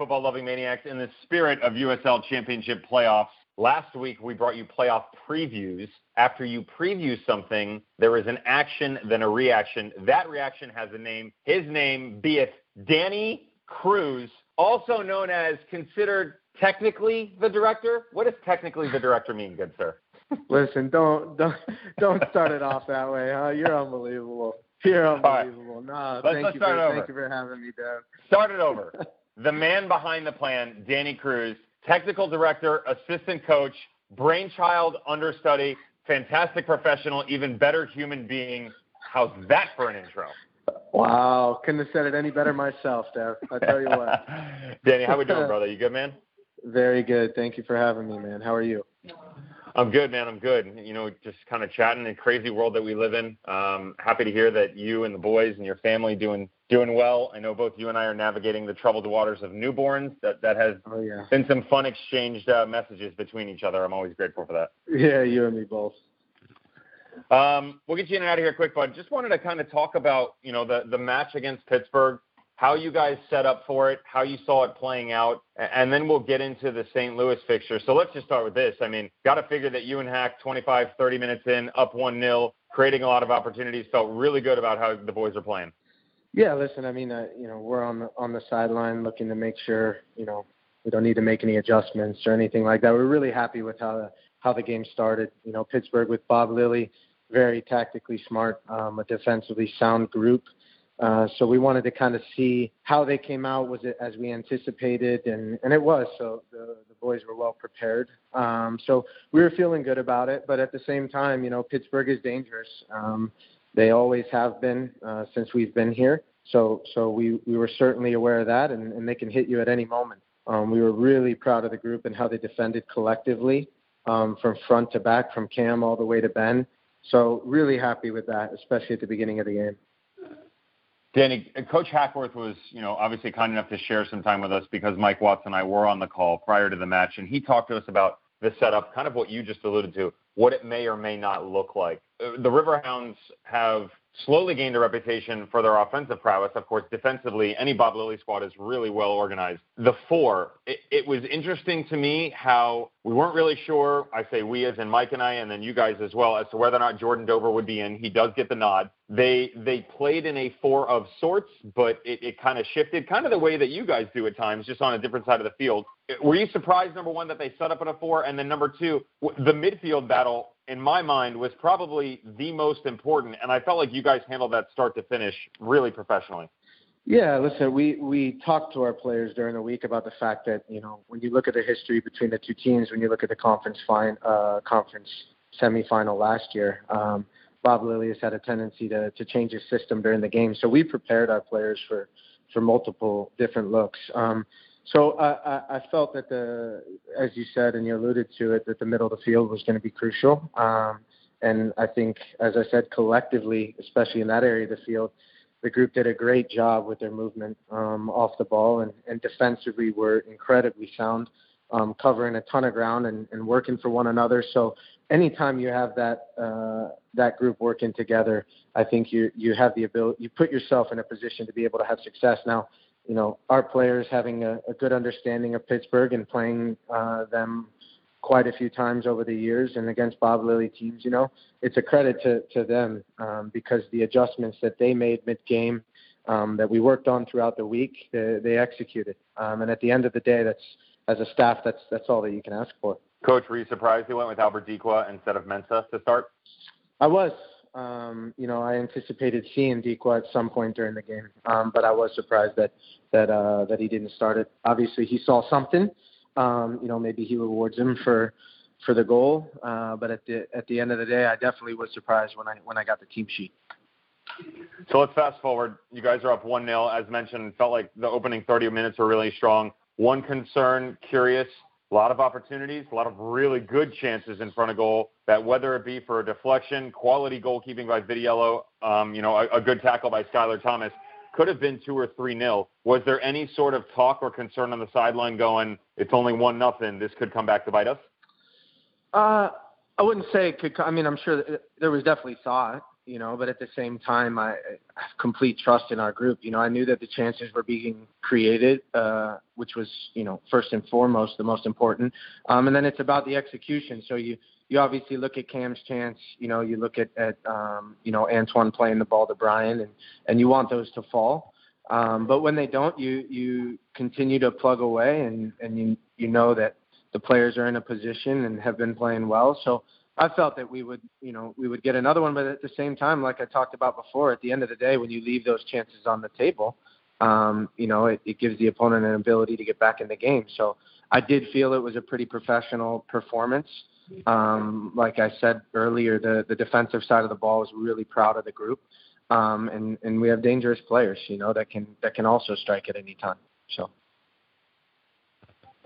Football loving maniacs, in the spirit of USL Championship playoffs, last week we brought you playoff previews. After you preview something, there is an action, then a reaction. That reaction has a name. His name, be it Danny Cruz, also known as considered technically the director. What does technically the director mean, good sir? Listen, don't don't don't start it off that way, huh? You're unbelievable. You're unbelievable. Right. Nah, let's, thank let's you start for over. thank you for having me, Dad. Start it over. the man behind the plan, Danny Cruz, technical director, assistant coach, brainchild, understudy, fantastic professional, even better human being. How's that for an intro? Wow, couldn't have said it any better myself, Dev. I tell you what. Danny, how we doing, brother? You good, man? Very good. Thank you for having me, man. How are you? I'm good, man. I'm good. You know, just kind of chatting in the crazy world that we live in. Um, happy to hear that you and the boys and your family doing doing well. I know both you and I are navigating the troubled waters of newborns. That that has oh, yeah. been some fun exchanged uh, messages between each other. I'm always grateful for that. Yeah, you and me both. Um, we'll get you in and out of here quick, bud. Just wanted to kind of talk about you know the the match against Pittsburgh how you guys set up for it, how you saw it playing out, and then we'll get into the St. Louis fixture. So let's just start with this. I mean, got to figure that you and Hack, 25, 30 minutes in, up 1 0, creating a lot of opportunities, felt really good about how the boys are playing. Yeah, listen, I mean, uh, you know, we're on the on the sideline looking to make sure, you know, we don't need to make any adjustments or anything like that. We're really happy with how the how the game started. You know, Pittsburgh with Bob Lilley, very tactically smart, um, a defensively sound group. Uh, so we wanted to kind of see how they came out. Was it as we anticipated? And, and it was. So the, the boys were well prepared. Um, so we were feeling good about it. But at the same time, you know, Pittsburgh is dangerous. Um, they always have been uh, since we've been here. So so we, we were certainly aware of that, and, and they can hit you at any moment. Um, we were really proud of the group and how they defended collectively um, from front to back, from Cam all the way to Ben. So really happy with that, especially at the beginning of the game. Danny, Coach Hackworth was, you know, obviously kind enough to share some time with us because Mike Watts and I were on the call prior to the match, and he talked to us about the setup, kind of what you just alluded to, what it may or may not look like. Uh, the Riverhounds have slowly gained a reputation for their offensive prowess. Of course, defensively, any Bob Lilley squad is really well organized. The four, it, it, was interesting to me how we weren't really sure. I say we as in Mike and I, and then you guys as well, as to whether or not Jordan Dover would be in. He does get the nod. They they played in a four of sorts, but it, it kind of shifted, kind of the way that you guys do at times, just on a different side of the field. Were you surprised, number one, that they set up in a four, and then number two, the midfield battle in my mind, was probably the most important. And I felt like you guys handled that start to finish really professionally. Yeah, listen, we we talked to our players during the week about the fact that you know when you look at the history between the two teams, when you look at the conference fine uh, conference semifinal last year, um, Bob Lilley has had a tendency to to change his system during the game. So we prepared our players for for multiple different looks. Um, so I, I felt that the, as you said and you alluded to it, that the middle of the field was going to be crucial. Um, and I think, as I said, collectively, especially in that area of the field, the group did a great job with their movement um, off the ball, and, and defensively were incredibly sound, um, covering a ton of ground and, and working for one another. So anytime you have that uh, that group working together, I think you you have the ability, you put yourself in a position to be able to have success. Now, you know, our players having a, a good understanding of Pittsburgh and playing uh, them quite a few times over the years and against Bob Lilley teams, you know, it's a credit to, to them um, because the adjustments that they made mid game um, that we worked on throughout the week, they, they executed. Um, and at the end of the day, that's as a staff, that's that's all that you can ask for. Coach, were you surprised he went with Albert Dikwa instead of Mensah to start? I was. Um, you know, I anticipated seeing Dikwa at some point during the game, um, but I was surprised that that uh, that he didn't start it. Obviously, he saw something. Um, you know, maybe he rewards him for for the goal. Uh, but at the at the end of the day, I definitely was surprised when I when I got the team sheet. So let's fast forward. You guys are up one 0 as mentioned. Felt like the opening 30 minutes were really strong. One concern, curious a lot of opportunities, a lot of really good chances in front of goal. That whether it be for a deflection, quality goalkeeping by Vitiello, um, you know, a, a, good tackle by Skylar Thomas, could have been two or three nil. Was there any sort of talk or concern on the sideline going, it's only one nothing, this could come back to bite us? Uh, I wouldn't say it could. I mean, I'm sure there was definitely thought. You know, but at the same time, I, I have complete trust in our group. You know, I knew that the chances were being created, uh, which was, you know, first and foremost the most important. Um, and then it's about the execution. So you you obviously look at Cam's chance. You know, you look at at um, you know Antoine playing the ball to Brian, and and you want those to fall. Um, but when they don't, you you continue to plug away, and and you you know that the players are in a position and have been playing well. So I felt that we would, you know, we would get another one, but at the same time, like I talked about before, at the end of the day, when you leave those chances on the table, um, you know, it, it gives the opponent an ability to get back in the game. So I did feel it was a pretty professional performance. Um, like I said earlier, the the defensive side of the ball was really proud of the group, um, and and we have dangerous players, you know, that can that can also strike at any time. So.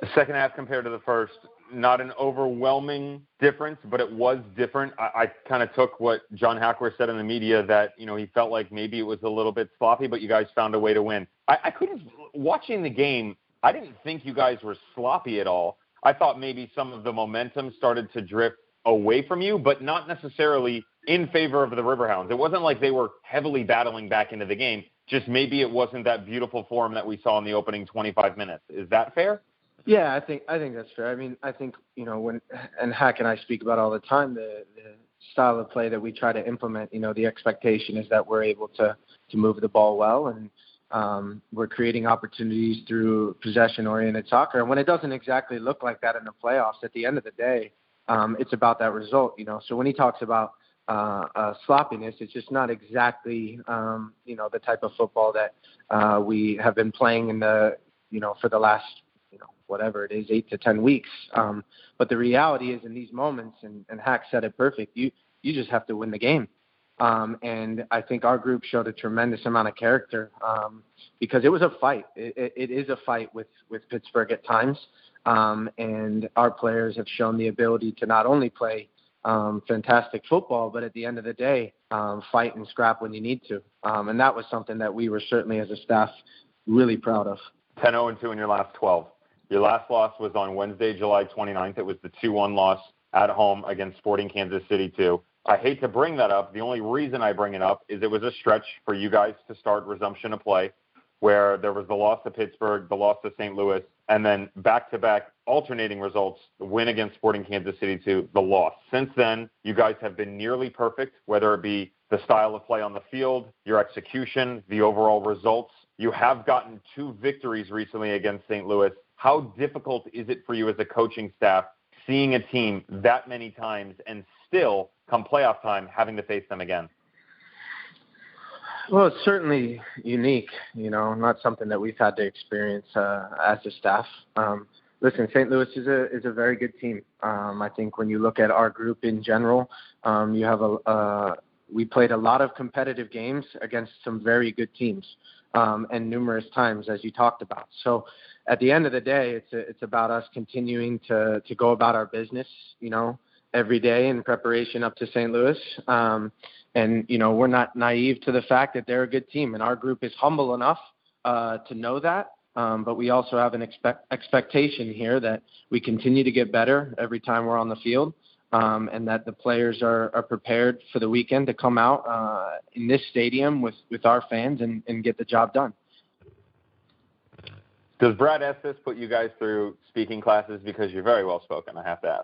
The second half compared to the first, not an overwhelming difference, but it was different. I, I kind of took what John Hackworth said in the media that you know he felt like maybe it was a little bit sloppy, but you guys found a way to win. I, I couldn't watching the game. I didn't think you guys were sloppy at all. I thought maybe some of the momentum started to drift away from you, but not necessarily in favor of the Riverhounds. It wasn't like they were heavily battling back into the game. Just maybe it wasn't that beautiful form that we saw in the opening 25 minutes. Is that fair? Yeah, I think I think that's fair. I mean, I think you know when and Hack and I speak about all the time the, the style of play that we try to implement. You know, the expectation is that we're able to to move the ball well and um, we're creating opportunities through possession-oriented soccer. And when it doesn't exactly look like that in the playoffs, at the end of the day, um, it's about that result. You know, so when he talks about uh, uh, sloppiness, it's just not exactly um, you know the type of football that uh, we have been playing in the you know for the last whatever it is, eight to ten weeks. Um, but the reality is, in these moments, and, and Hack said it perfect. You you just have to win the game. Um, and I think our group showed a tremendous amount of character um, because it was a fight. It, it, it is a fight with with Pittsburgh at times, um, and our players have shown the ability to not only play um, fantastic football, but at the end of the day, um, fight and scrap when you need to. Um, and that was something that we were certainly as a staff really proud of. 10 0 and 2 in your last 12. Your last loss was on Wednesday, July 29th. It was the 2-1 loss at home against Sporting Kansas City 2. I hate to bring that up. The only reason I bring it up is it was a stretch for you guys to start resumption of play where there was the loss to Pittsburgh, the loss to St. Louis, and then back-to-back alternating results, the win against Sporting Kansas City 2, the loss. Since then, you guys have been nearly perfect, whether it be the style of play on the field, your execution, the overall results. You have gotten two victories recently against St. Louis how difficult is it for you as a coaching staff seeing a team that many times and still come playoff time having to face them again? Well, it's certainly unique, you know, not something that we've had to experience uh, as a staff. Um, listen, St. Louis is a is a very good team. Um, I think when you look at our group in general, um, you have a uh, we played a lot of competitive games against some very good teams, um, and numerous times as you talked about. So at the end of the day, it's a, it's about us continuing to to go about our business, you know, every day in preparation up to St. Louis. Um, and you know, we're not naive to the fact that they're a good team, and our group is humble enough uh, to know that. Um, but we also have an expect, expectation here that we continue to get better every time we're on the field, um, and that the players are, are prepared for the weekend to come out uh, in this stadium with, with our fans and, and get the job done. Does Brad Estes put you guys through speaking classes because you're very well spoken? I have to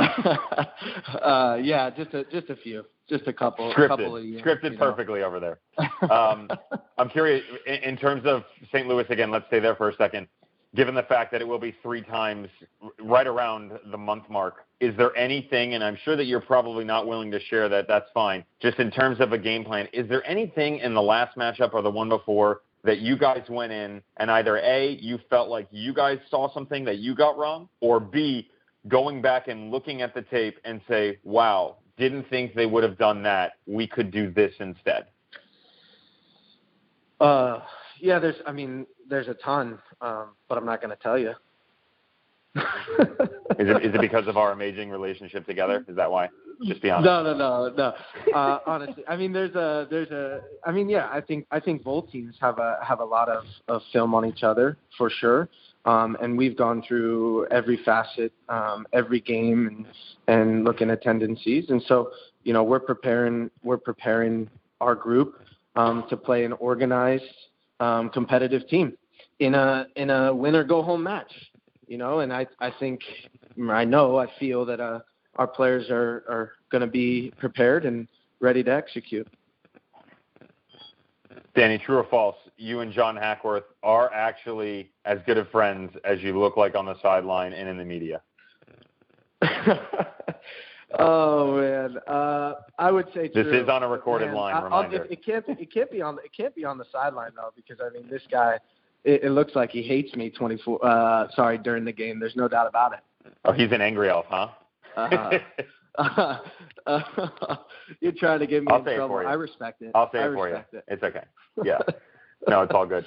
ask. uh, yeah, just a just a few, just a couple. Scripted, a couple of, scripted you know. perfectly over there. Um, I'm curious in, in terms of St. Louis again. Let's stay there for a second. Given the fact that it will be three times right around the month mark, is there anything, and I'm sure that you're probably not willing to share that, that's fine, just in terms of a game plan, is there anything in the last matchup or the one before that you guys went in and either A, you felt like you guys saw something that you got wrong, or B, going back and looking at the tape and say, wow, didn't think they would have done that. We could do this instead? Uh, yeah, there's, I mean, there's a ton, um, but I'm not going to tell you. is it is it because of our amazing relationship together? Is that why? Just be honest. No, no, no, no. Uh, honestly, I mean, there's a there's a. I mean, yeah, I think I think both teams have a have a lot of, of film on each other for sure. Um, and we've gone through every facet, um, every game, and and looking at tendencies. And so you know, we're preparing we're preparing our group um, to play an organized, um, competitive team in a in a win or go home match. You know, and I I think I know I feel that uh, our players are are going to be prepared and ready to execute. Danny, true or false? You and John Hackworth are actually as good of friends as you look like on the sideline and in the media. oh man, uh, I would say true. This is on a recorded man, line. reminder. It, it, can't be. It can't be on. It can't be on the sideline though, because I mean, this guy. It, it looks like he hates me 24. Uh, sorry, during the game. There's no doubt about it. Oh, he's an angry elf, huh? Uh, uh, you're trying to get me I'll in trouble. It for you. I respect it. I'll say I it for you. It. It's okay. Yeah. no, it's all good.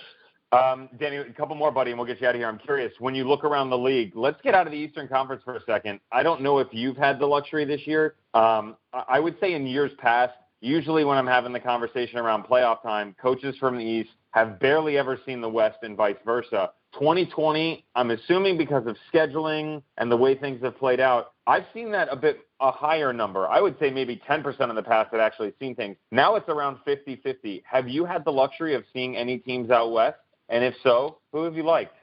Um, Danny, a couple more, buddy, and we'll get you out of here. I'm curious, when you look around the league, let's get out of the Eastern Conference for a second. I don't know if you've had the luxury this year. Um, I would say in years past, usually when I'm having the conversation around playoff time, coaches from the East have barely ever seen the West and vice versa. 2020, I'm assuming because of scheduling and the way things have played out, I've seen that a bit a higher number. I would say maybe 10% of the past had actually seen things. Now it's around 50-50. Have you had the luxury of seeing any teams out west? And if so, who have you liked?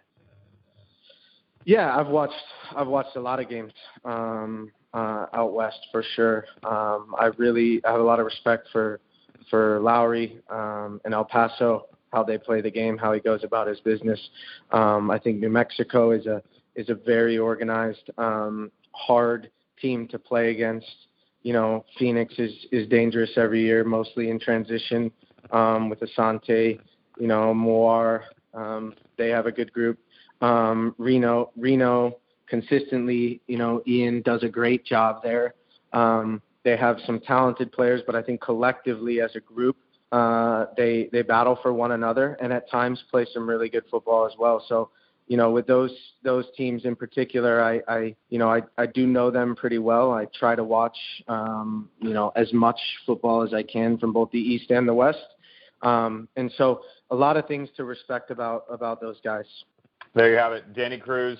Yeah, I've watched I've watched a lot of games um, uh, out west for sure. Um, I really I have a lot of respect for for Lowry um, and El Paso, how they play the game, how he goes about his business. Um, I think New Mexico is a is a very organized, um, hard team to play against. You know, Phoenix is is dangerous every year, mostly in transition um, with Asante. You know, Moore. Um, they have a good group. Um, Reno, Reno, consistently. You know, Ian does a great job there. Um, they have some talented players, but I think collectively as a group, uh, they they battle for one another and at times play some really good football as well. So you know, with those those teams in particular, I, I you know I, I do know them pretty well. I try to watch um, you know as much football as I can from both the East and the West, um, and so a lot of things to respect about about those guys. There you have it, Danny Cruz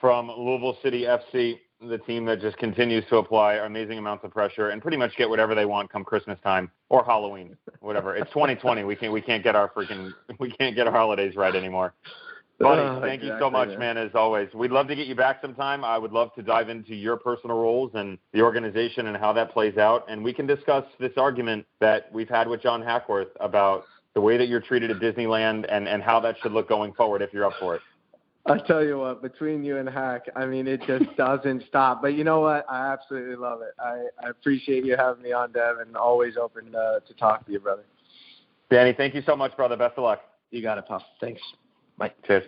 from Louisville City FC, the team that just continues to apply amazing amounts of pressure and pretty much get whatever they want come Christmas time or Halloween, whatever. It's 2020. We can't we can't get our freaking we can't get our holidays right anymore. Buddy, uh, thank exactly, you so much, yeah. man, as always. We'd love to get you back sometime. I would love to dive into your personal roles and the organization and how that plays out. And we can discuss this argument that we've had with John Hackworth about the way that you're treated at Disneyland and, and how that should look going forward if you're up for it. I tell you what, between you and Hack, I mean, it just doesn't stop. But you know what? I absolutely love it. I, I appreciate you having me on, Dev, and always open uh, to talk to you, brother. Danny, thank you so much, brother. Best of luck. You got it, pal. Thanks. Bye. Cheers.